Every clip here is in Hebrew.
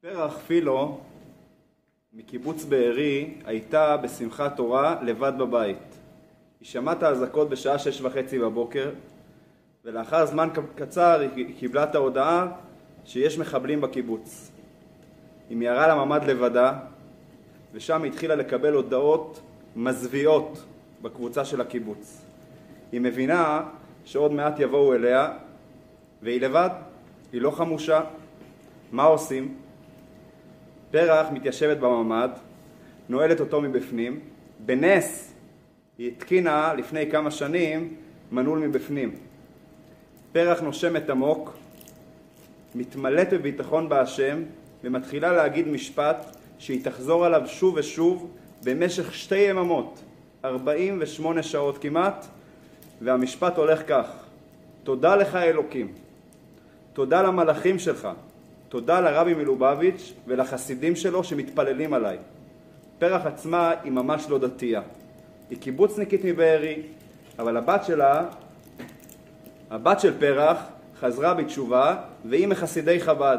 פרח פילו מקיבוץ בארי הייתה בשמחת תורה לבד בבית. היא שמעה את האזעקות בשעה שש וחצי בבוקר ולאחר זמן קצר היא קיבלה את ההודעה שיש מחבלים בקיבוץ. היא מיהרה לממ"ד לבדה ושם היא התחילה לקבל הודעות מזוויעות בקבוצה של הקיבוץ. היא מבינה שעוד מעט יבואו אליה והיא לבד, היא לא חמושה. מה עושים? פרח מתיישבת בממ"ד, נועלת אותו מבפנים, בנס היא התקינה לפני כמה שנים מנעול מבפנים. פרח נושמת עמוק, מתמלאת בביטחון בהשם ומתחילה להגיד משפט שהיא תחזור עליו שוב ושוב במשך שתי יממות, 48 שעות כמעט, והמשפט הולך כך: תודה לך אלוקים, תודה למלאכים שלך, תודה לרבי מלובביץ' ולחסידים שלו שמתפללים עליי. פרח עצמה היא ממש לא דתייה. היא קיבוצניקית מבארי, אבל הבת שלה, הבת של פרח, חזרה בתשובה והיא מחסידי חב"ד.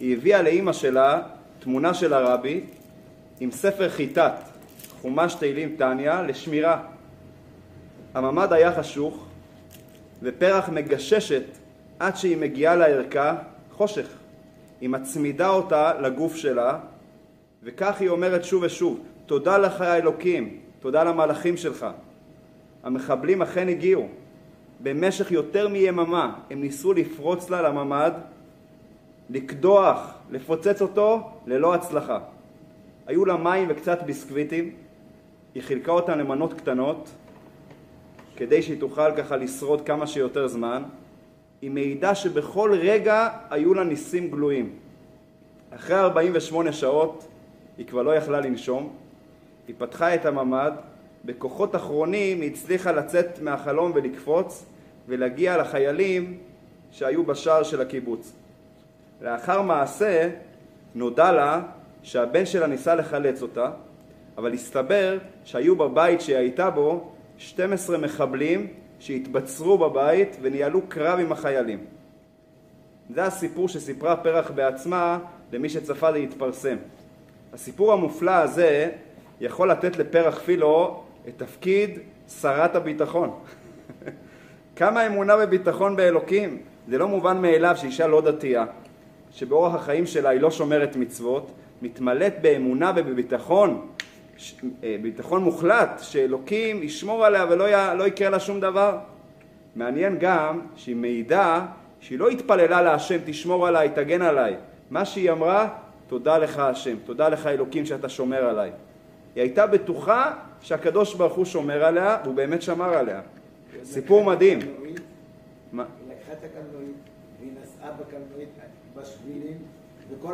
היא הביאה לאימא שלה תמונה של הרבי עם ספר חיטת, חומש תהילים טניה, לשמירה. הממ"ד היה חשוך ופרח מגששת עד שהיא מגיעה לערכה חושך. היא מצמידה אותה לגוף שלה וכך היא אומרת שוב ושוב תודה לך האלוקים, תודה למלאכים שלך. המחבלים אכן הגיעו. במשך יותר מיממה הם ניסו לפרוץ לה לממ"ד, לקדוח, לפוצץ אותו, ללא הצלחה. היו לה מים וקצת ביסקוויטים, היא חילקה אותם למנות קטנות, כדי שהיא תוכל ככה לשרוד כמה שיותר זמן. היא מעידה שבכל רגע היו לה ניסים גלויים. אחרי 48 שעות היא כבר לא יכלה לנשום, היא פתחה את הממ"ד, בכוחות אחרונים היא הצליחה לצאת מהחלום ולקפוץ ולהגיע לחיילים שהיו בשער של הקיבוץ. לאחר מעשה נודע לה שהבן שלה ניסה לחלץ אותה, אבל הסתבר שהיו בבית שהיא הייתה בו 12 מחבלים שהתבצרו בבית וניהלו קרב עם החיילים. זה הסיפור שסיפרה פרח בעצמה למי שצפה להתפרסם. הסיפור המופלא הזה יכול לתת לפרח פילו את תפקיד שרת הביטחון. כמה אמונה וביטחון באלוקים. זה לא מובן מאליו שאישה לא דתייה, שבאורח החיים שלה היא לא שומרת מצוות, מתמלאת באמונה ובביטחון, ביטחון מוחלט, שאלוקים ישמור עליה ולא י... לא יקרה לה שום דבר. מעניין גם שהיא מעידה שהיא לא התפללה להשם תשמור עליי, תגן עליי. מה שהיא אמרה, תודה לך השם, תודה לך אלוקים שאתה שומר עליי. היא הייתה בטוחה שהקדוש ברוך הוא שומר עליה, והוא באמת שמר עליה. סיפור מדהים. היא לקחה את הקלנועית והיא נסעה בקלנועית בשבילים וכל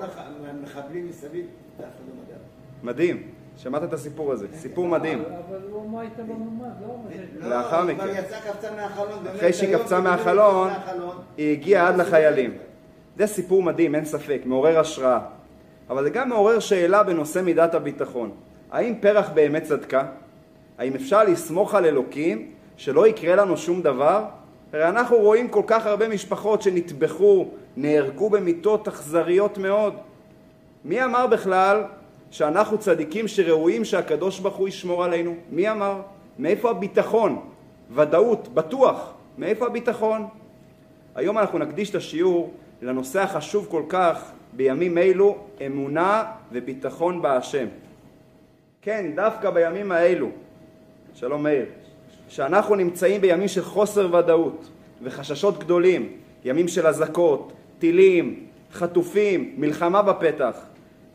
המחבלים מסביב, אף אחד לא מדע. מדהים. שמעת את הסיפור הזה, סיפור מדהים. אבל הוא מה הייתה בממ"ד, לא? לא, לאחר מכן. יצאה, קפצה מהחלון. באמת, אחרי שהיא קפצה מהחלון. היא הגיעה עד לחיילים. זה סיפור מדהים, אין ספק, מעורר השראה. אבל זה גם מעורר שאלה בנושא מידת הביטחון. האם פרח באמת צדקה? האם אפשר לסמוך על אלוקים שלא יקרה לנו שום דבר? הרי אנחנו רואים כל כך הרבה משפחות שנטבחו, נהרגו במיתות אכזריות מאוד. מי אמר בכלל שאנחנו צדיקים שראויים שהקדוש ברוך הוא ישמור עלינו? מי אמר? מאיפה הביטחון? ודאות, בטוח. מאיפה הביטחון? היום אנחנו נקדיש את השיעור לנושא החשוב כל כך בימים אלו, אמונה וביטחון בהשם. כן, דווקא בימים האלו, שלום מאיר, שאנחנו נמצאים בימים של חוסר ודאות וחששות גדולים, ימים של אזעקות, טילים, חטופים, מלחמה בפתח.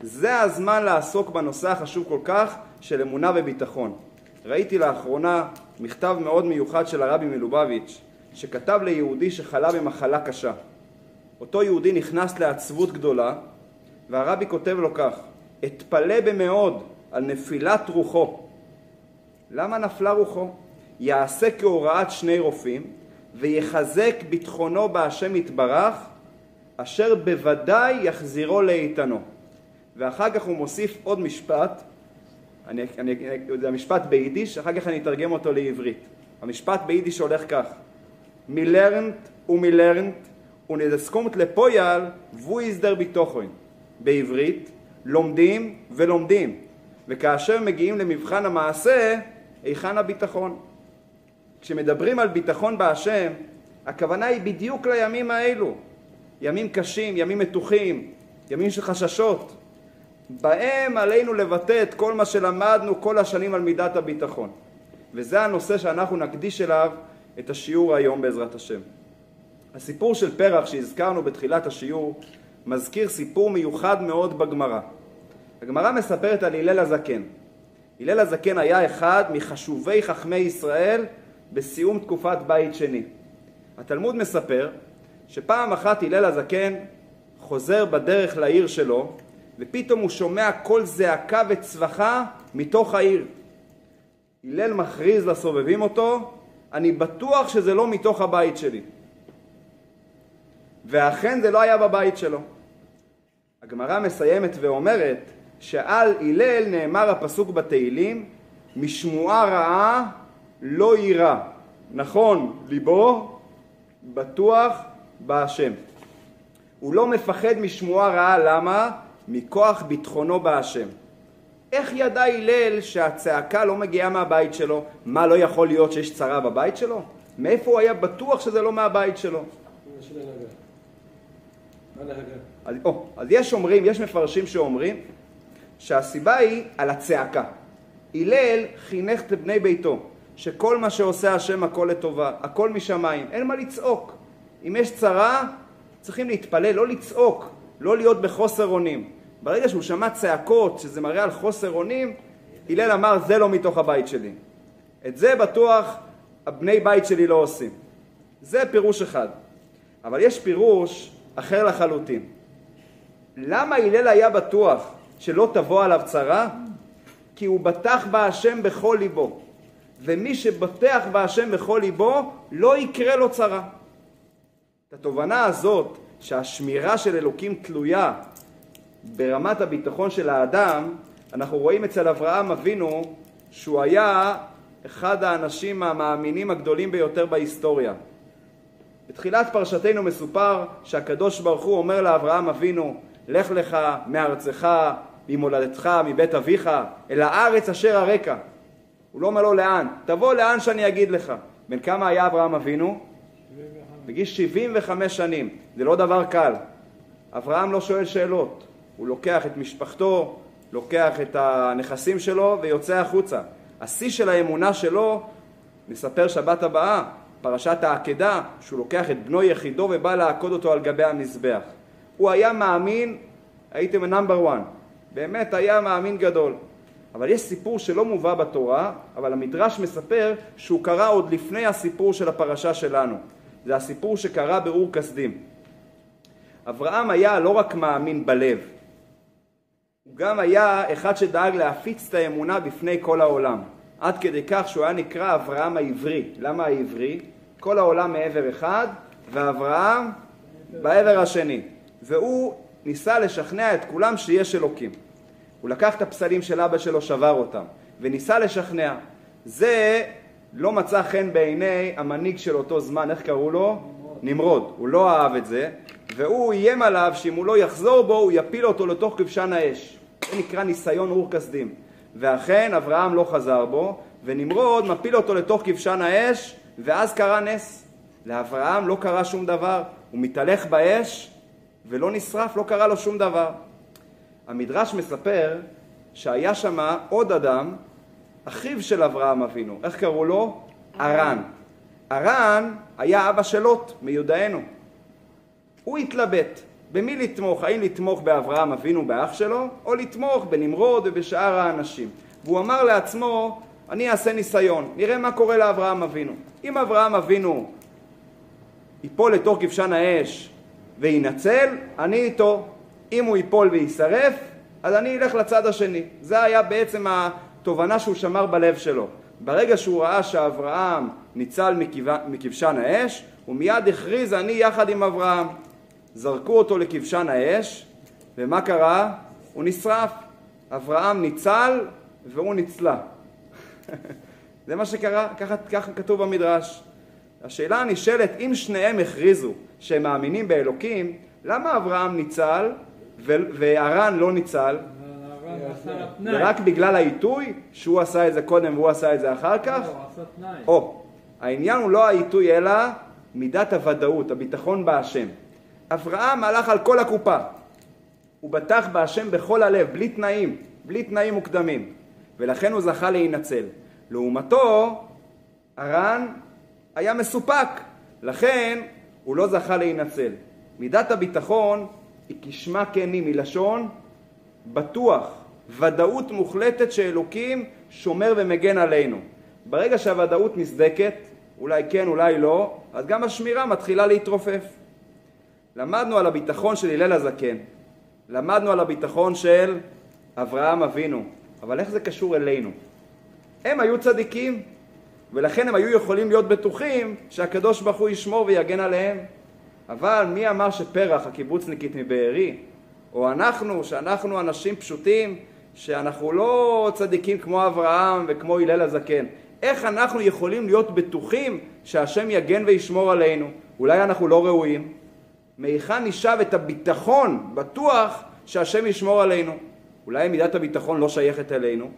זה הזמן לעסוק בנושא החשוב כל כך של אמונה וביטחון. ראיתי לאחרונה מכתב מאוד מיוחד של הרבי מלובביץ' שכתב ליהודי שחלה במחלה קשה. אותו יהודי נכנס לעצבות גדולה והרבי כותב לו כך: אתפלא במאוד על נפילת רוחו. למה נפלה רוחו? יעשה כהוראת שני רופאים ויחזק ביטחונו בהשם יתברך אשר בוודאי יחזירו לאיתנו. ואחר כך הוא מוסיף עוד משפט, אני, אני, זה המשפט ביידיש, אחר כך אני אתרגם אותו לעברית. המשפט ביידיש הולך כך: und es kommt לפויאל, der ביטוחוין? בעברית, לומדים ולומדים, וכאשר מגיעים למבחן המעשה, היכן הביטחון? כשמדברים על ביטחון בהשם, הכוונה היא בדיוק לימים האלו. ימים קשים, ימים מתוחים, ימים של חששות. בהם עלינו לבטא את כל מה שלמדנו כל השנים על מידת הביטחון. וזה הנושא שאנחנו נקדיש אליו את השיעור היום בעזרת השם. הסיפור של פרח שהזכרנו בתחילת השיעור מזכיר סיפור מיוחד מאוד בגמרא. הגמרא מספרת על הלל הזקן. הלל הזקן היה אחד מחשובי חכמי ישראל בסיום תקופת בית שני. התלמוד מספר שפעם אחת הלל הזקן חוזר בדרך לעיר שלו ופתאום הוא שומע קול זעקה וצווחה מתוך העיר. הלל מכריז לסובבים אותו, אני בטוח שזה לא מתוך הבית שלי. ואכן זה לא היה בבית שלו. הגמרא מסיימת ואומרת שעל הלל נאמר הפסוק בתהילים משמועה רעה לא יירא. נכון, ליבו בטוח בהשם. הוא לא מפחד משמועה רעה, למה? מכוח ביטחונו בהשם. איך ידע הלל שהצעקה לא מגיעה מהבית שלו? מה, לא יכול להיות שיש צרה בבית שלו? מאיפה הוא היה בטוח שזה לא מהבית שלו? אז, או, אז יש אומרים, יש מפרשים שאומרים שהסיבה היא על הצעקה. הלל חינך את בני ביתו שכל מה שעושה השם הכל לטובה, הכל משמיים, אין מה לצעוק. אם יש צרה, צריכים להתפלל, לא לצעוק, לא להיות בחוסר אונים. ברגע שהוא שמע צעקות, שזה מראה על חוסר אונים, הלל אמר, זה לא מתוך הבית שלי. את זה בטוח הבני בית שלי לא עושים. זה פירוש אחד. אבל יש פירוש אחר לחלוטין. למה הלל היה בטוח שלא תבוא עליו צרה? כי הוא בטח בהשם בכל ליבו. ומי שבטח בהשם בכל ליבו, לא יקרה לו צרה. את התובנה הזאת, שהשמירה של אלוקים תלויה ברמת הביטחון של האדם, אנחנו רואים אצל אברהם אבינו שהוא היה אחד האנשים המאמינים הגדולים ביותר בהיסטוריה. בתחילת פרשתנו מסופר שהקדוש ברוך הוא אומר לאברהם אבינו לך לך מארצך, ממולדתך, מבית אביך, אל הארץ אשר הרקע. הוא לא אומר לו לאן, תבוא לאן שאני אגיד לך. בן כמה היה אברהם אבינו? בגיל 75 שנים. זה לא דבר קל. אברהם לא שואל שאלות. הוא לוקח את משפחתו, לוקח את הנכסים שלו ויוצא החוצה. השיא של האמונה שלו, נספר שבת הבאה, פרשת העקדה, שהוא לוקח את בנו יחידו ובא לעקוד אותו על גבי המזבח. הוא היה מאמין, הייתם נאמבר וואן, באמת היה מאמין גדול. אבל יש סיפור שלא מובא בתורה, אבל המדרש מספר שהוא קרה עוד לפני הסיפור של הפרשה שלנו. זה הסיפור שקרה באור כסדים. אברהם היה לא רק מאמין בלב, הוא גם היה אחד שדאג להפיץ את האמונה בפני כל העולם. עד כדי כך שהוא היה נקרא אברהם העברי. למה העברי? כל העולם מעבר אחד, ואברהם בעבר השני. והוא ניסה לשכנע את כולם שיש אלוקים. הוא לקח את הפסלים של אבא שלו, שבר אותם, וניסה לשכנע. זה לא מצא חן בעיני המנהיג של אותו זמן, איך קראו לו? נמרוד. הוא לא אהב את זה, והוא איים עליו שאם הוא לא יחזור בו, הוא יפיל אותו לתוך כבשן האש. זה נקרא ניסיון אור כסדים. ואכן אברהם לא חזר בו, ונמרוד מפיל אותו לתוך כבשן האש, ואז קרה נס. לאברהם לא קרה שום דבר, הוא מתהלך באש ולא נשרף, לא קרה לו שום דבר. המדרש מספר שהיה שם עוד אדם, אחיו של אברהם אבינו, איך קראו לו? ארן. ארן היה אבא של לוט, מיודענו. הוא התלבט, במי לתמוך, האם לתמוך באברהם אבינו באח שלו, או לתמוך בנמרוד ובשאר האנשים. והוא אמר לעצמו, אני אעשה ניסיון, נראה מה קורה לאברהם אבינו. אם אברהם אבינו ייפול לתוך כבשן האש וינצל, אני איתו. אם הוא ייפול ויישרף, אז אני אלך לצד השני. זה היה בעצם התובנה שהוא שמר בלב שלו. ברגע שהוא ראה שאברהם ניצל מכבשן האש, הוא מיד הכריז אני יחד עם אברהם. זרקו אותו לכבשן האש, ומה קרה? הוא נשרף. אברהם ניצל והוא ניצלה. זה מה שקרה, ככה, ככה כתוב במדרש. השאלה הנשאלת, אם שניהם הכריזו שהם מאמינים באלוקים, למה אברהם ניצל והרן לא ניצל. ורק בגלל העיתוי, שהוא עשה את זה קודם והוא עשה את זה אחר כך, לא, הוא עשה תנאי. או, העניין הוא לא העיתוי אלא מידת הוודאות, הביטחון בהשם. אברהם הלך על כל הקופה. הוא בטח בהשם בכל הלב, בלי תנאים, בלי תנאים מוקדמים. ולכן הוא זכה להינצל. לעומתו, הרן היה מסופק, לכן הוא לא זכה להינצל. מידת הביטחון היא כשמה כן היא מלשון בטוח, ודאות מוחלטת שאלוקים שומר ומגן עלינו. ברגע שהוודאות נסדקת, אולי כן, אולי לא, אז גם השמירה מתחילה להתרופף. למדנו על הביטחון של הלל הזקן, למדנו על הביטחון של אברהם אבינו, אבל איך זה קשור אלינו? הם היו צדיקים, ולכן הם היו יכולים להיות בטוחים שהקדוש ברוך הוא ישמור ויגן עליהם. אבל מי אמר שפרח, הקיבוצניקית מבארי, או אנחנו, שאנחנו אנשים פשוטים, שאנחנו לא צדיקים כמו אברהם וכמו הלל הזקן, איך אנחנו יכולים להיות בטוחים שהשם יגן וישמור עלינו? אולי אנחנו לא ראויים? מהיכן נשאב את הביטחון, בטוח, שהשם ישמור עלינו? אולי מידת הביטחון לא שייכת אלינו?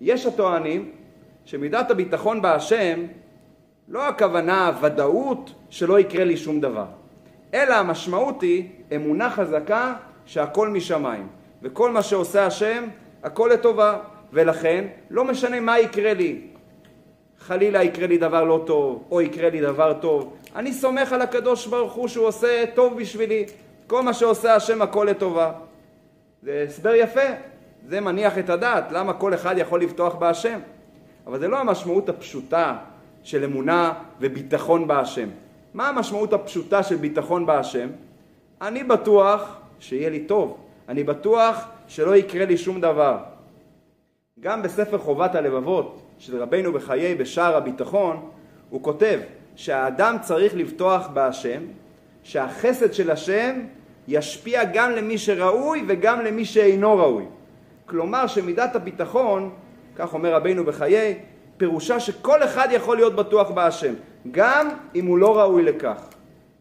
יש הטוענים שמידת הביטחון בהשם לא הכוונה הוודאות שלא יקרה לי שום דבר, אלא המשמעות היא אמונה חזקה שהכל משמיים, וכל מה שעושה השם, הכל לטובה, ולכן לא משנה מה יקרה לי, חלילה יקרה לי דבר לא טוב, או יקרה לי דבר טוב, אני סומך על הקדוש ברוך הוא שהוא עושה טוב בשבילי, כל מה שעושה השם הכל לטובה. זה הסבר יפה, זה מניח את הדעת, למה כל אחד יכול לבטוח בהשם. אבל זה לא המשמעות הפשוטה של אמונה וביטחון בהשם. מה המשמעות הפשוטה של ביטחון בהשם? אני בטוח שיהיה לי טוב, אני בטוח שלא יקרה לי שום דבר. גם בספר חובת הלבבות של רבנו בחיי בשער הביטחון, הוא כותב שהאדם צריך לבטוח בהשם, שהחסד של השם ישפיע גם למי שראוי וגם למי שאינו ראוי. כלומר שמידת הביטחון, כך אומר רבינו בחיי, פירושה שכל אחד יכול להיות בטוח בהשם, גם אם הוא לא ראוי לכך.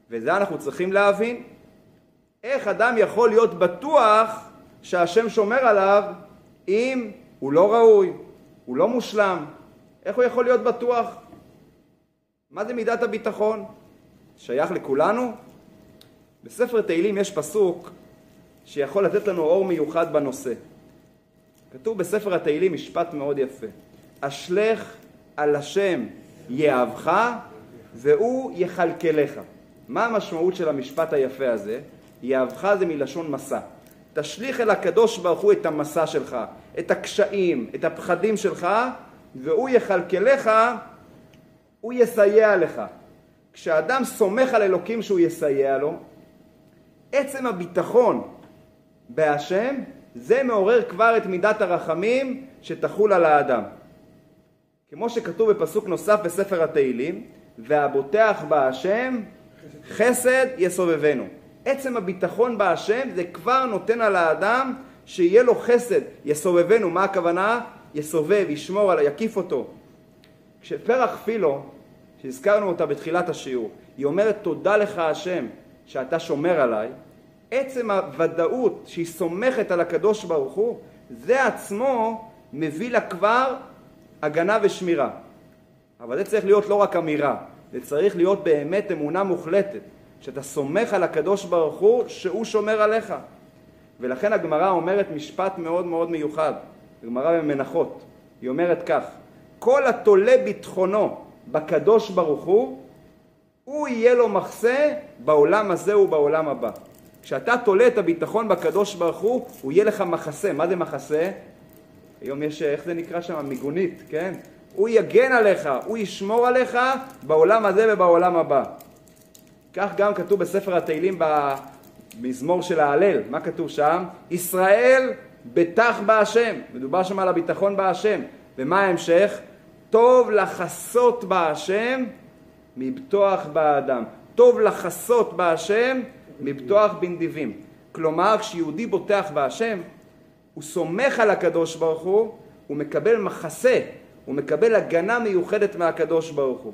וזה אנחנו צריכים להבין. איך אדם יכול להיות בטוח שהשם שומר עליו אם הוא לא ראוי, הוא לא מושלם? איך הוא יכול להיות בטוח? מה זה מידת הביטחון? שייך לכולנו? בספר תהילים יש פסוק שיכול לתת לנו אור מיוחד בנושא. כתוב בספר התהילים משפט מאוד יפה: אשלך על השם יאהבך והוא יכלכלך. מה המשמעות של המשפט היפה הזה? יאהבך זה מלשון מסע. תשליך אל הקדוש ברוך הוא את המסע שלך, את הקשיים, את הפחדים שלך, והוא יכלכלך, הוא יסייע לך. כשאדם סומך על אלוקים שהוא יסייע לו, עצם הביטחון בהשם, זה מעורר כבר את מידת הרחמים שתחול על האדם. כמו שכתוב בפסוק נוסף בספר התהילים, והבוטח בהשם חסד יסובבנו. עצם הביטחון בהשם זה כבר נותן על האדם שיהיה לו חסד, יסובבנו, מה הכוונה? יסובב, ישמור יקיף אותו. כשפרח פילו, שהזכרנו אותה בתחילת השיעור, היא אומרת תודה לך השם שאתה שומר עליי, עצם הוודאות שהיא סומכת על הקדוש ברוך הוא, זה עצמו מביא לה כבר הגנה ושמירה. אבל זה צריך להיות לא רק אמירה, זה צריך להיות באמת אמונה מוחלטת, שאתה סומך על הקדוש ברוך הוא שהוא שומר עליך. ולכן הגמרא אומרת משפט מאוד מאוד מיוחד, גמרא במנחות, היא אומרת כך: כל התולה ביטחונו בקדוש ברוך הוא, הוא יהיה לו מחסה בעולם הזה ובעולם הבא. כשאתה תולה את הביטחון בקדוש ברוך הוא, הוא יהיה לך מחסה. מה זה מחסה? היום יש, איך זה נקרא שם? מיגונית, כן? הוא יגן עליך, הוא ישמור עליך בעולם הזה ובעולם הבא. כך גם כתוב בספר התהילים במזמור של ההלל. מה כתוב שם? ישראל בטח בהשם. מדובר שם על הביטחון בהשם. ומה ההמשך? טוב לחסות בהשם מבטוח באדם. טוב לחסות בהשם מבטוח בנדיבים. כלומר, כשיהודי בוטח בהשם, הוא סומך על הקדוש ברוך הוא, הוא מקבל מחסה, הוא מקבל הגנה מיוחדת מהקדוש ברוך הוא.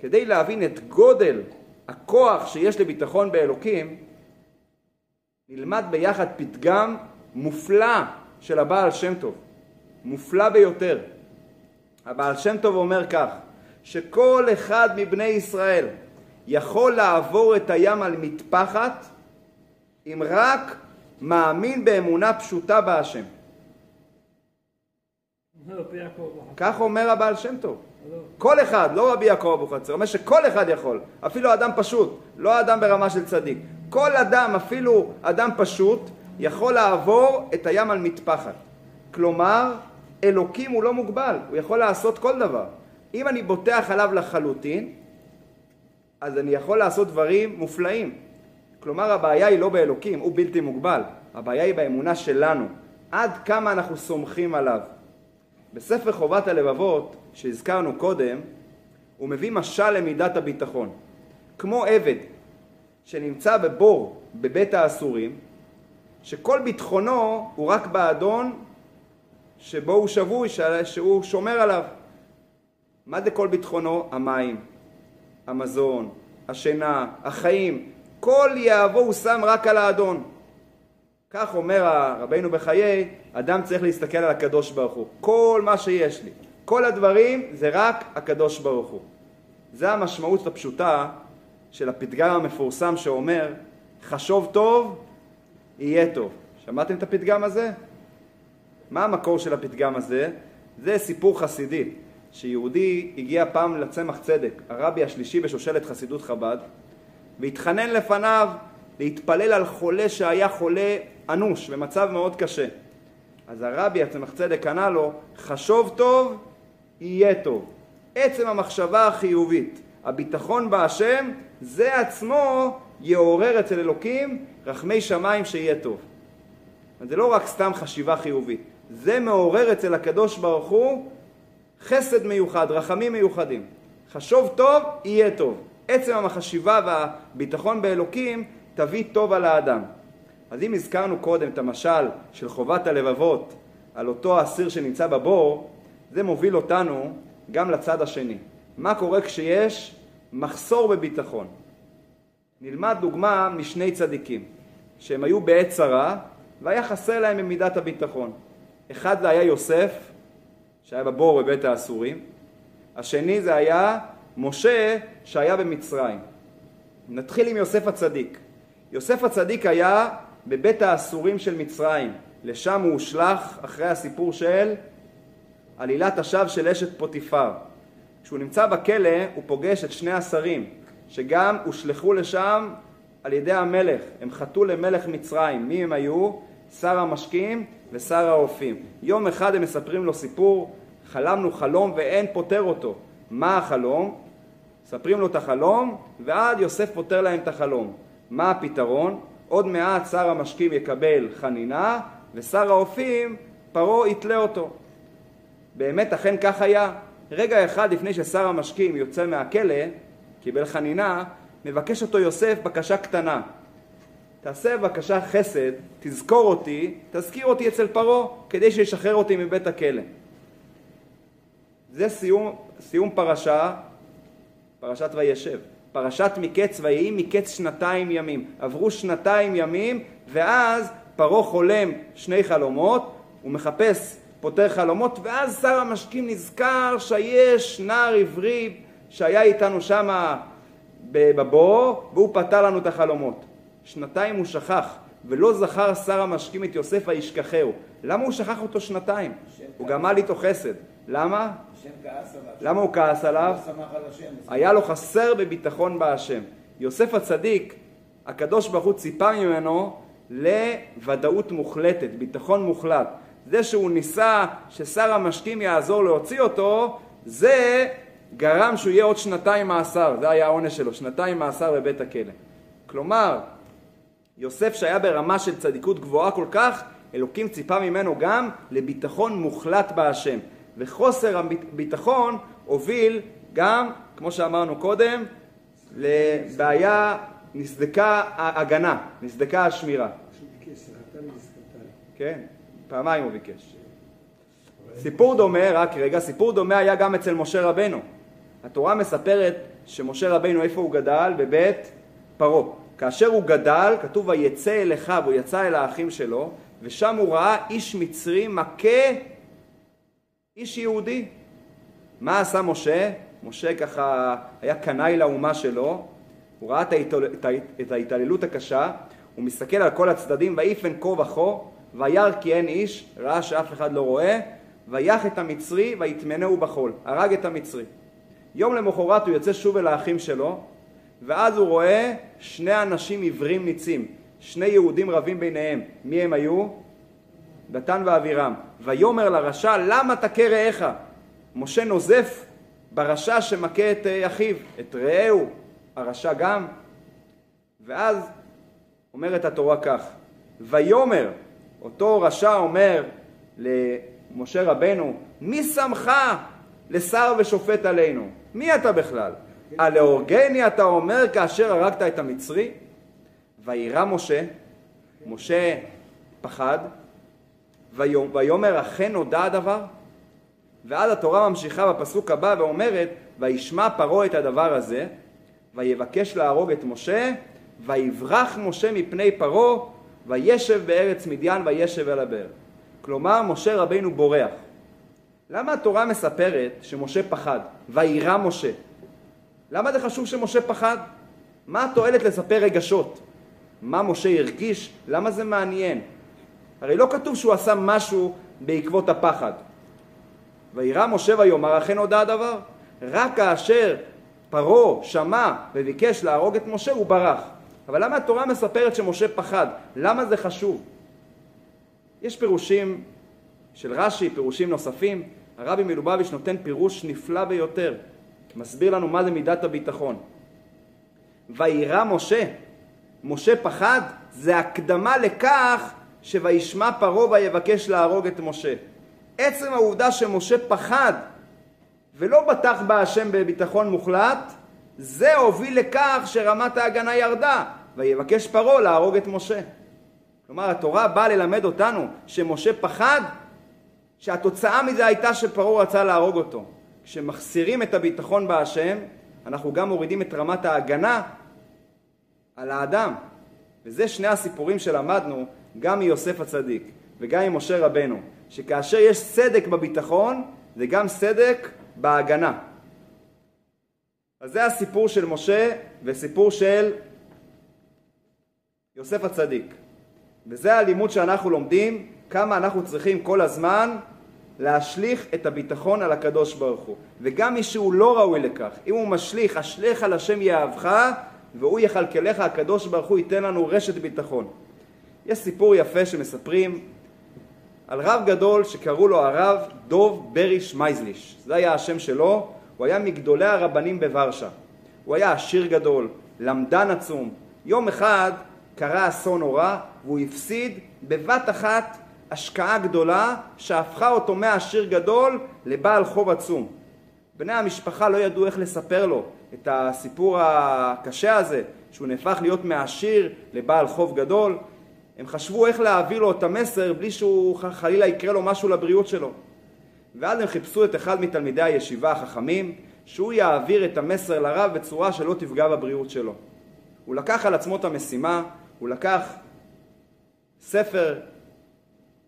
כדי להבין את גודל הכוח שיש לביטחון באלוקים, נלמד ביחד פתגם מופלא של הבעל שם טוב, מופלא ביותר. הבעל שם טוב אומר כך, שכל אחד מבני ישראל יכול לעבור את הים על מטפחת אם רק מאמין באמונה פשוטה בהשם. כך אומר הבעל שם טוב. כל אחד, לא רבי יעקב אבוחצירא, אומר שכל אחד יכול, אפילו אדם פשוט, לא אדם ברמה של צדיק. כל אדם, אפילו אדם פשוט, יכול לעבור את הים על מטפחת. כלומר, אלוקים הוא לא מוגבל, הוא יכול לעשות כל דבר. אם אני בוטח עליו לחלוטין, אז אני יכול לעשות דברים מופלאים. כלומר, הבעיה היא לא באלוקים, הוא בלתי מוגבל. הבעיה היא באמונה שלנו. עד כמה אנחנו סומכים עליו. בספר חובת הלבבות, שהזכרנו קודם, הוא מביא משל למידת הביטחון. כמו עבד שנמצא בבור בבית האסורים, שכל ביטחונו הוא רק באדון שבו הוא שבוי, שהוא שומר עליו. מה זה כל ביטחונו? המים, המזון, השינה, החיים. כל יהבו הוא שם רק על האדון. כך אומר רבינו בחיי, אדם צריך להסתכל על הקדוש ברוך הוא. כל מה שיש לי, כל הדברים זה רק הקדוש ברוך הוא. זה המשמעות הפשוטה של הפתגם המפורסם שאומר, חשוב טוב, יהיה טוב. שמעתם את הפתגם הזה? מה המקור של הפתגם הזה? זה סיפור חסידי, שיהודי הגיע פעם לצמח צדק, הרבי השלישי בשושלת חסידות חב"ד, והתחנן לפניו להתפלל על חולה שהיה חולה אנוש, במצב מאוד קשה. אז הרבי הצמח צדק ענה לו, חשוב טוב, יהיה טוב. עצם המחשבה החיובית, הביטחון בהשם, זה עצמו יעורר אצל אלוקים רחמי שמיים שיהיה טוב. זה לא רק סתם חשיבה חיובית, זה מעורר אצל הקדוש ברוך הוא חסד מיוחד, רחמים מיוחדים. חשוב טוב, יהיה טוב. עצם החשיבה והביטחון באלוקים תביא טוב על האדם. אז אם הזכרנו קודם את המשל של חובת הלבבות על אותו אסיר שנמצא בבור, זה מוביל אותנו גם לצד השני. מה קורה כשיש מחסור בביטחון? נלמד דוגמה משני צדיקים, שהם היו בעת צרה והיה חסר להם במידת הביטחון. אחד זה היה יוסף, שהיה בבור בבית האסורים, השני זה היה משה שהיה במצרים. נתחיל עם יוסף הצדיק. יוסף הצדיק היה בבית האסורים של מצרים, לשם הוא הושלך אחרי הסיפור של עלילת השווא של אשת פוטיפר. כשהוא נמצא בכלא הוא פוגש את שני השרים שגם הושלכו לשם על ידי המלך, הם חטאו למלך מצרים. מי הם היו? שר המשקים ושר האופים. יום אחד הם מספרים לו סיפור, חלמנו חלום ואין פותר אותו. מה החלום? מספרים לו את החלום ועד יוסף פותר להם את החלום. מה הפתרון? עוד מעט שר המשקים יקבל חנינה ושר האופים פרעה יתלה אותו. באמת אכן כך היה. רגע אחד לפני ששר המשקים יוצא מהכלא, קיבל חנינה, מבקש אותו יוסף בקשה קטנה. תעשה בבקשה חסד, תזכור אותי, תזכיר אותי אצל פרעה, כדי שישחרר אותי מבית הכלא. זה סיום, סיום פרשה, פרשת וישב. פרשת מקץ ויהי מקץ שנתיים ימים. עברו שנתיים ימים, ואז פרעה חולם שני חלומות, הוא מחפש פותר חלומות, ואז שר המשקים נזכר שיש נער עברי שהיה איתנו שם בבור, והוא פתר לנו את החלומות. שנתיים הוא שכח, ולא זכר שר המשקים את יוסף הישכחהו. למה הוא שכח אותו שנתיים? הוא גמל איתו חסד. למה? למה הוא כעס עליו? היה לו חסר בביטחון בהשם. יוסף הצדיק, הקדוש ברוך הוא ציפה ממנו לוודאות מוחלטת, ביטחון מוחלט. זה שהוא ניסה ששר המשקים יעזור להוציא אותו, זה גרם שהוא יהיה עוד שנתיים מאסר, זה היה העונש שלו, שנתיים מאסר בבית הכלא. כלומר, יוסף שהיה ברמה של צדיקות גבוהה כל כך, אלוקים ציפה ממנו גם לביטחון מוחלט בהשם. וחוסר הביטחון הוביל גם, כמו שאמרנו קודם, לבעיה, נסדקה ההגנה, נסדקה השמירה. כן, פעמיים הוא ביקש. סיפור דומה, רק רגע, סיפור דומה היה גם אצל משה רבנו. התורה מספרת שמשה רבנו, איפה הוא גדל? בבית פרעה. כאשר הוא גדל, כתוב ויצא אל אחיו, הוא יצא אל האחים שלו, ושם הוא ראה איש מצרי מכה איש יהודי. מה עשה משה? משה ככה היה קנאי לאומה שלו, הוא ראה את, ההתעל... את ההתעללות הקשה, הוא מסתכל על כל הצדדים, ויפן כה וכה, וירא כי אין איש, ראה שאף אחד לא רואה, ויח את המצרי ויטמנהו בחול, הרג את המצרי. יום למחרת הוא יוצא שוב אל האחים שלו, ואז הוא רואה שני אנשים עיוורים ניצים, שני יהודים רבים ביניהם. מי הם היו? דתן ואבירם. ויאמר לרשע, למה תכה רעך? משה נוזף ברשע שמכה את אה, אחיו, את רעהו, הרשע גם. ואז אומרת התורה כך, ויאמר, אותו רשע אומר למשה רבנו, מי שמך לשר ושופט עלינו? מי אתה בכלל? הלאורגני אתה אומר כאשר הרגת את המצרי? וירא משה, משה פחד, ויאמר אכן נודע הדבר? ואז התורה ממשיכה בפסוק הבא ואומרת וישמע פרעה את הדבר הזה ויבקש להרוג את משה ויברח משה מפני פרעה וישב בארץ מדיין וישב אל הבאר. כלומר משה רבינו בורח. למה התורה מספרת שמשה פחד? וירא משה. למה זה חשוב שמשה פחד? מה התועלת לספר רגשות? מה משה הרגיש? למה זה מעניין? הרי לא כתוב שהוא עשה משהו בעקבות הפחד. וירא משה ויאמר אכן הודע הדבר. רק כאשר פרעה שמע וביקש להרוג את משה הוא ברח. אבל למה התורה מספרת שמשה פחד? למה זה חשוב? יש פירושים של רש"י, פירושים נוספים. הרבי מלובביץ' נותן פירוש נפלא ביותר. מסביר לנו מה זה מידת הביטחון. וירא משה, משה פחד, זה הקדמה לכך שוישמע פרעה ויבקש להרוג את משה. עצם העובדה שמשה פחד ולא בטח בהשם בביטחון מוחלט, זה הוביל לכך שרמת ההגנה ירדה, ויבקש פרעה להרוג את משה. כלומר, התורה באה ללמד אותנו שמשה פחד, שהתוצאה מזה הייתה שפרעה רצה להרוג אותו. כשמחסירים את הביטחון בהשם, אנחנו גם מורידים את רמת ההגנה על האדם. וזה שני הסיפורים שלמדנו גם מיוסף הצדיק וגם ממשה רבנו, שכאשר יש צדק בביטחון, זה גם צדק בהגנה. אז זה הסיפור של משה וסיפור של יוסף הצדיק. וזה הלימוד שאנחנו לומדים, כמה אנחנו צריכים כל הזמן להשליך את הביטחון על הקדוש ברוך הוא. וגם מי שהוא לא ראוי לכך, אם הוא משליך, אשליך על השם יאהבך, והוא יכלכלך, הקדוש ברוך הוא ייתן לנו רשת ביטחון. יש סיפור יפה שמספרים על רב גדול שקראו לו הרב דוב בריש מייזליש. זה היה השם שלו, הוא היה מגדולי הרבנים בוורשה. הוא היה עשיר גדול, למדן עצום. יום אחד קרה אסון נורא והוא הפסיד בבת אחת השקעה גדולה שהפכה אותו מעשיר גדול לבעל חוב עצום. בני המשפחה לא ידעו איך לספר לו את הסיפור הקשה הזה, שהוא נהפך להיות מעשיר לבעל חוב גדול. הם חשבו איך להעביר לו את המסר בלי שהוא חלילה יקרה לו משהו לבריאות שלו. ואז הם חיפשו את אחד מתלמידי הישיבה החכמים, שהוא יעביר את המסר לרב בצורה שלא תפגע בבריאות שלו. הוא לקח על עצמו את המשימה, הוא לקח ספר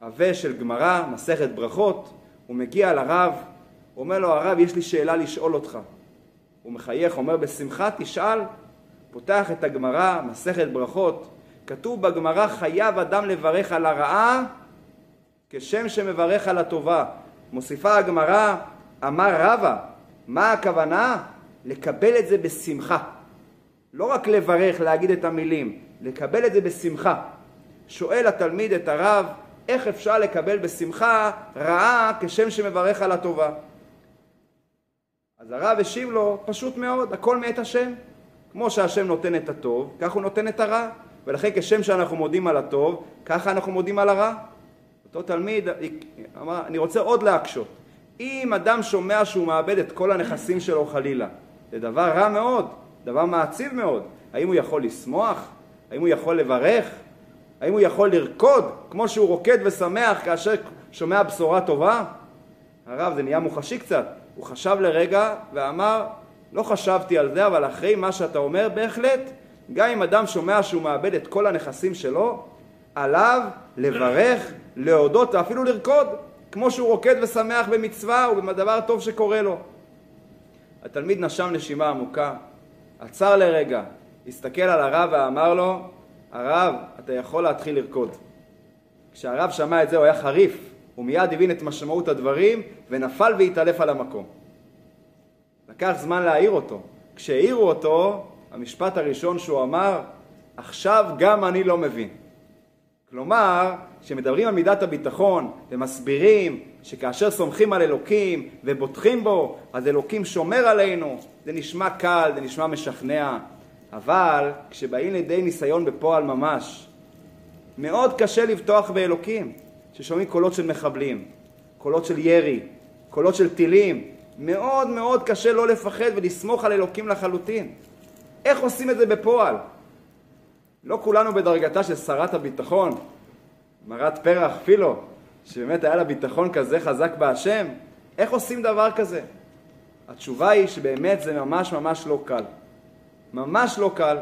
עבה של גמרא, מסכת ברכות, הוא מגיע לרב, אומר לו, הרב, יש לי שאלה לשאול אותך. הוא מחייך, אומר, בשמחה תשאל, פותח את הגמרא, מסכת ברכות, כתוב בגמרא, חייב אדם לברך על הרעה כשם שמברך על הטובה. מוסיפה הגמרא, אמר רבא, מה הכוונה? לקבל את זה בשמחה. לא רק לברך, להגיד את המילים, לקבל את זה בשמחה. שואל התלמיד את הרב, איך אפשר לקבל בשמחה רעה כשם שמברך על הטובה? אז הרב השיב לו, פשוט מאוד, הכל מאת השם. כמו שהשם נותן את הטוב, כך הוא נותן את הרע. ולכן כשם שאנחנו מודים על הטוב, ככה אנחנו מודים על הרע. אותו תלמיד אמר, אני רוצה עוד להקשות. אם אדם שומע שהוא מאבד את כל הנכסים שלו חלילה, זה דבר רע מאוד, דבר מעציב מאוד. האם הוא יכול לשמוח? האם הוא יכול לברך? האם הוא יכול לרקוד כמו שהוא רוקד ושמח כאשר שומע בשורה טובה? הרב, זה נהיה מוחשי קצת. הוא חשב לרגע ואמר, לא חשבתי על זה, אבל אחרי מה שאתה אומר, בהחלט, גם אם אדם שומע שהוא מאבד את כל הנכסים שלו, עליו לברך, להודות ואפילו לרקוד, כמו שהוא רוקד ושמח במצווה ובדבר טוב שקורה לו. התלמיד נשם נשימה עמוקה, עצר לרגע, הסתכל על הרב ואמר לו, הרב, אתה יכול להתחיל לרקוד. כשהרב שמע את זה הוא היה חריף, הוא מיד הבין את משמעות הדברים ונפל והתעלף על המקום. לקח זמן להעיר אותו. כשהעירו אותו, המשפט הראשון שהוא אמר, עכשיו גם אני לא מבין. כלומר, כשמדברים על מידת הביטחון ומסבירים שכאשר סומכים על אלוקים ובוטחים בו, אז אלוקים שומר עלינו, זה נשמע קל, זה נשמע משכנע, אבל כשבאים לידי ניסיון בפועל ממש, מאוד קשה לבטוח באלוקים, ששומעים קולות של מחבלים, קולות של ירי, קולות של טילים, מאוד מאוד קשה לא לפחד ולסמוך על אלוקים לחלוטין. איך עושים את זה בפועל? לא כולנו בדרגתה של שרת הביטחון, מרת פרח פילו, שבאמת היה לה ביטחון כזה חזק בהשם, איך עושים דבר כזה? התשובה היא שבאמת זה ממש ממש לא קל. ממש לא קל,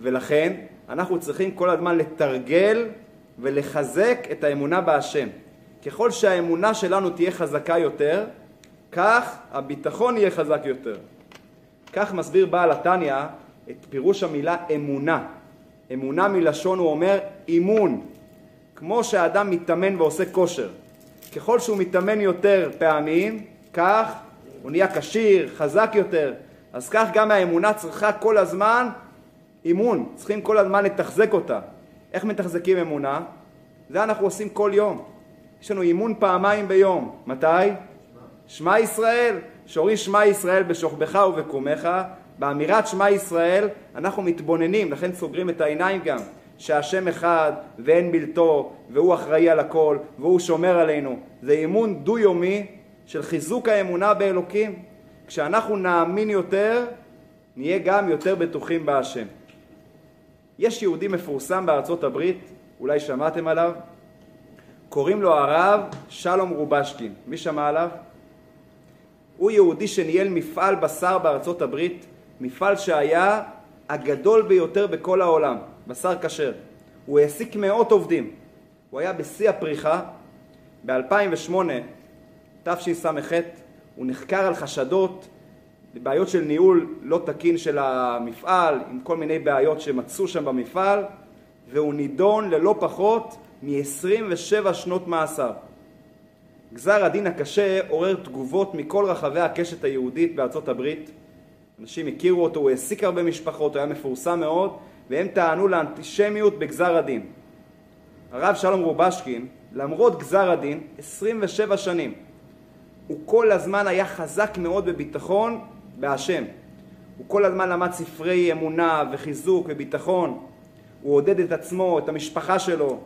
ולכן אנחנו צריכים כל הזמן לתרגל ולחזק את האמונה בהשם. ככל שהאמונה שלנו תהיה חזקה יותר, כך הביטחון יהיה חזק יותר. כך מסביר בעל התניא את פירוש המילה אמונה. אמונה מלשון הוא אומר אימון. כמו שהאדם מתאמן ועושה כושר. ככל שהוא מתאמן יותר פעמים, כך הוא נהיה כשיר, חזק יותר. אז כך גם האמונה צריכה כל הזמן אימון, צריכים כל הזמן לתחזק אותה. איך מתחזקים אמונה? זה אנחנו עושים כל יום. יש לנו אימון פעמיים ביום. מתי? שמע ישראל. שאומרים שמע ישראל בשוכבך ובקומך, באמירת שמע ישראל אנחנו מתבוננים, לכן סוגרים את העיניים גם, שהשם אחד ואין בלתו, והוא אחראי על הכל, והוא שומר עלינו. זה אימון דו-יומי של חיזוק האמונה באלוקים. כשאנחנו נאמין יותר, נהיה גם יותר בטוחים בהשם. יש יהודי מפורסם בארצות הברית, אולי שמעתם עליו, קוראים לו הרב שלום רובשקין. מי שמע עליו? הוא יהודי שניהל מפעל בשר בארצות הברית, מפעל שהיה הגדול ביותר בכל העולם, בשר כשר. הוא העסיק מאות עובדים. הוא היה בשיא הפריחה. ב-2008, תשס"ח, הוא נחקר על חשדות בעיות של ניהול לא תקין של המפעל, עם כל מיני בעיות שמצאו שם במפעל, והוא נידון ללא פחות מ-27 שנות מאסר. גזר הדין הקשה עורר תגובות מכל רחבי הקשת היהודית בארצות הברית. אנשים הכירו אותו, הוא העסיק הרבה משפחות, הוא היה מפורסם מאוד, והם טענו לאנטישמיות בגזר הדין. הרב שלום רובשקין, למרות גזר הדין, 27 שנים, הוא כל הזמן היה חזק מאוד בביטחון בהשם. הוא כל הזמן למד ספרי אמונה וחיזוק וביטחון. הוא עודד את עצמו, את המשפחה שלו.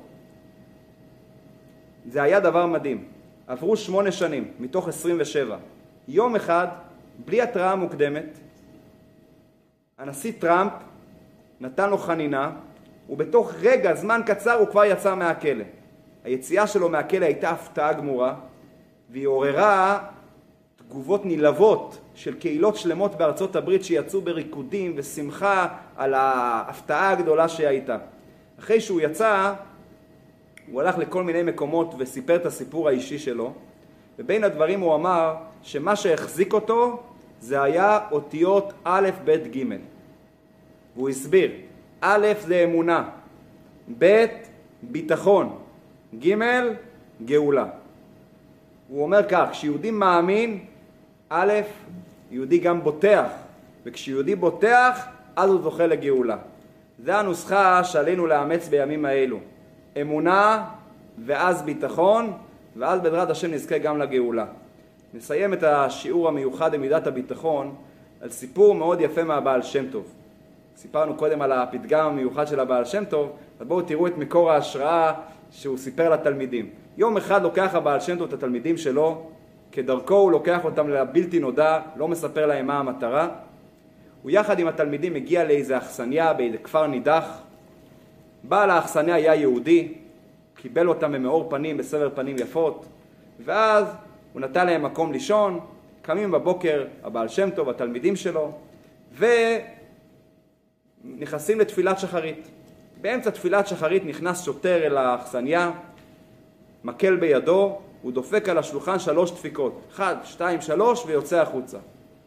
זה היה דבר מדהים. עברו שמונה שנים מתוך עשרים ושבע. יום אחד, בלי התראה מוקדמת, הנשיא טראמפ נתן לו חנינה, ובתוך רגע, זמן קצר, הוא כבר יצא מהכלא. היציאה שלו מהכלא הייתה הפתעה גמורה, והיא עוררה תגובות נלהבות של קהילות שלמות בארצות הברית שיצאו בריקודים ושמחה על ההפתעה הגדולה שהייתה. אחרי שהוא יצא, הוא הלך לכל מיני מקומות וסיפר את הסיפור האישי שלו, ובין הדברים הוא אמר שמה שהחזיק אותו זה היה אותיות א', ב', ג'. והוא הסביר, א' זה אמונה, ב' ביטחון, ג' גאולה. הוא אומר כך, כשיהודי מאמין, א', יהודי גם בוטח, וכשיהודי בוטח, אז הוא זוכה לגאולה. זה הנוסחה שעלינו לאמץ בימים האלו. אמונה ואז ביטחון, ואז בעזרת השם נזכה גם לגאולה. נסיים את השיעור המיוחד במידת הביטחון על סיפור מאוד יפה מהבעל שם טוב. סיפרנו קודם על הפתגם המיוחד של הבעל שם טוב, אז בואו תראו את מקור ההשראה שהוא סיפר לתלמידים. יום אחד לוקח הבעל שם טוב את התלמידים שלו, כדרכו הוא לוקח אותם לבלתי נודע, לא מספר להם מה המטרה. הוא יחד עם התלמידים מגיע לאיזה אכסניה באיזה כפר נידח. בעל האכסניה היה יהודי, קיבל אותם במאור פנים, בסבר פנים יפות, ואז הוא נתן להם מקום לישון, קמים בבוקר הבעל שם טוב, התלמידים שלו, נכנסים לתפילת שחרית. באמצע תפילת שחרית נכנס שוטר אל האכסניה, מקל בידו, הוא דופק על השולחן שלוש דפיקות, אחד, שתיים, שלוש, ויוצא החוצה.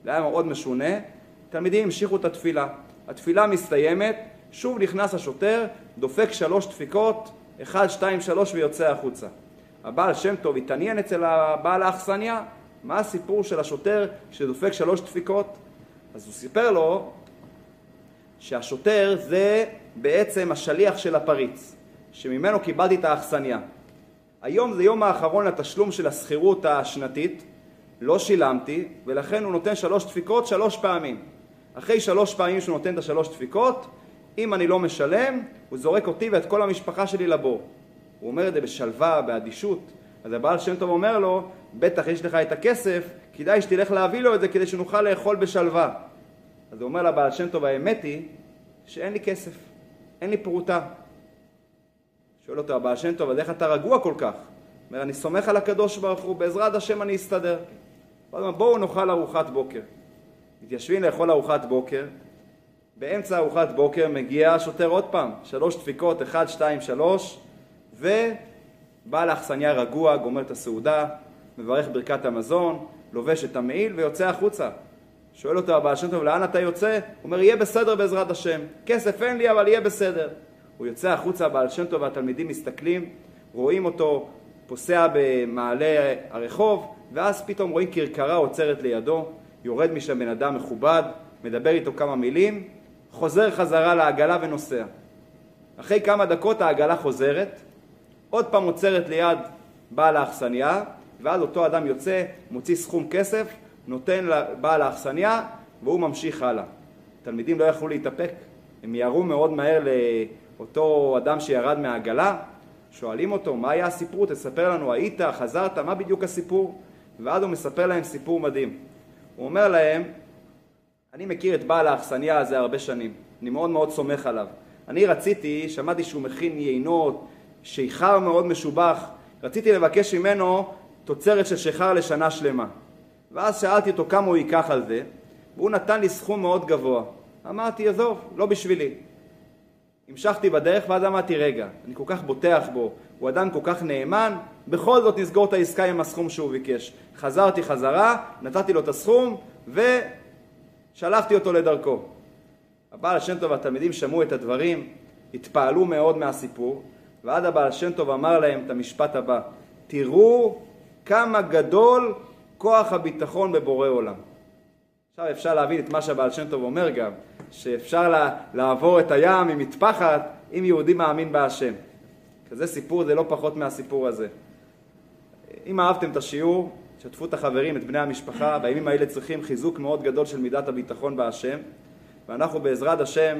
זה היה מאוד משונה, תלמידים המשיכו את התפילה. התפילה מסתיימת, שוב נכנס השוטר, דופק שלוש דפיקות, אחד, שתיים, שלוש, ויוצא החוצה. הבעל שם טוב התעניין אצל הבעל האכסניה, מה הסיפור של השוטר שדופק שלוש דפיקות? אז הוא סיפר לו שהשוטר זה בעצם השליח של הפריץ, שממנו קיבלתי את האכסניה. היום זה יום האחרון לתשלום של השכירות השנתית, לא שילמתי, ולכן הוא נותן שלוש דפיקות שלוש פעמים. אחרי שלוש פעמים שהוא נותן את השלוש דפיקות, אם אני לא משלם, הוא זורק אותי ואת כל המשפחה שלי לבור. הוא אומר את זה בשלווה, באדישות. אז הבעל שם טוב אומר לו, בטח יש לך את הכסף, כדאי שתלך להביא לו את זה כדי שנוכל לאכול בשלווה. אז הוא אומר לבעל שם טוב, האמת היא שאין לי כסף, אין לי פרוטה. שואל אותו הבעל שם טוב, אז איך אתה רגוע כל כך? אומר, אני סומך על הקדוש ברוך הוא, בעזרת השם אני אסתדר. בואו נאכל ארוחת בוקר. מתיישבים לאכול ארוחת בוקר, באמצע ארוחת בוקר מגיע השוטר עוד פעם, שלוש דפיקות, אחד, שתיים, שלוש, ובא לאכסניה רגוע, גומר את הסעודה, מברך ברכת המזון, לובש את המעיל ויוצא החוצה. שואל אותו הבעל שם טוב, לאן אתה יוצא? הוא אומר, יהיה בסדר בעזרת השם. כסף אין לי, אבל יהיה בסדר. הוא יוצא החוצה, הבעל שם טוב והתלמידים מסתכלים, רואים אותו פוסע במעלה הרחוב, ואז פתאום רואים כרכרה עוצרת לידו, יורד משם בן אדם מכובד, מדבר איתו כמה מילים, חוזר חזרה לעגלה ונוסע. אחרי כמה דקות העגלה חוזרת, עוד פעם עוצרת ליד בעל האכסניה, ואז אותו אדם יוצא, מוציא סכום כסף, נותן לבעל האכסניה, והוא ממשיך הלאה. תלמידים לא יכלו להתאפק, הם ירו מאוד מהר לאותו אדם שירד מהעגלה, שואלים אותו, מה היה הסיפור? תספר לנו, היית, חזרת, מה בדיוק הסיפור? ואז הוא מספר להם סיפור מדהים. הוא אומר להם, אני מכיר את בעל האכסניה הזה הרבה שנים, אני מאוד מאוד סומך עליו. אני רציתי, שמעתי שהוא מכין יינות, שיכר מאוד משובח, רציתי לבקש ממנו תוצרת של שיכר לשנה שלמה. ואז שאלתי אותו כמה הוא ייקח על זה, והוא נתן לי סכום מאוד גבוה. אמרתי, עזוב, לא בשבילי. המשכתי בדרך ואז אמרתי, רגע, אני כל כך בוטח בו, הוא אדם כל כך נאמן, בכל זאת נסגור את העסקה עם הסכום שהוא ביקש. חזרתי חזרה, נתתי לו את הסכום, ושלחתי אותו לדרכו. הבעל השם טוב והתלמידים שמעו את הדברים, התפעלו מאוד מהסיפור, ועד הבעל השם טוב אמר להם את המשפט הבא: תראו כמה גדול כוח הביטחון בבורא עולם. עכשיו אפשר להבין את מה שהבעל שם טוב אומר גם, שאפשר לעבור את הים עם מטפחת אם יהודי מאמין בהשם. כזה סיפור זה לא פחות מהסיפור הזה. אם אהבתם את השיעור, שתפו את החברים, את בני המשפחה, בימים האלה צריכים חיזוק מאוד גדול של מידת הביטחון בהשם, ואנחנו בעזרת השם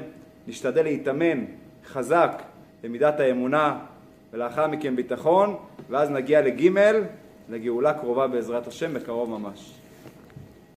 נשתדל להתאמן חזק במידת האמונה ולאחר מכן ביטחון, ואז נגיע לג' לגאולה קרובה בעזרת השם בקרוב ממש.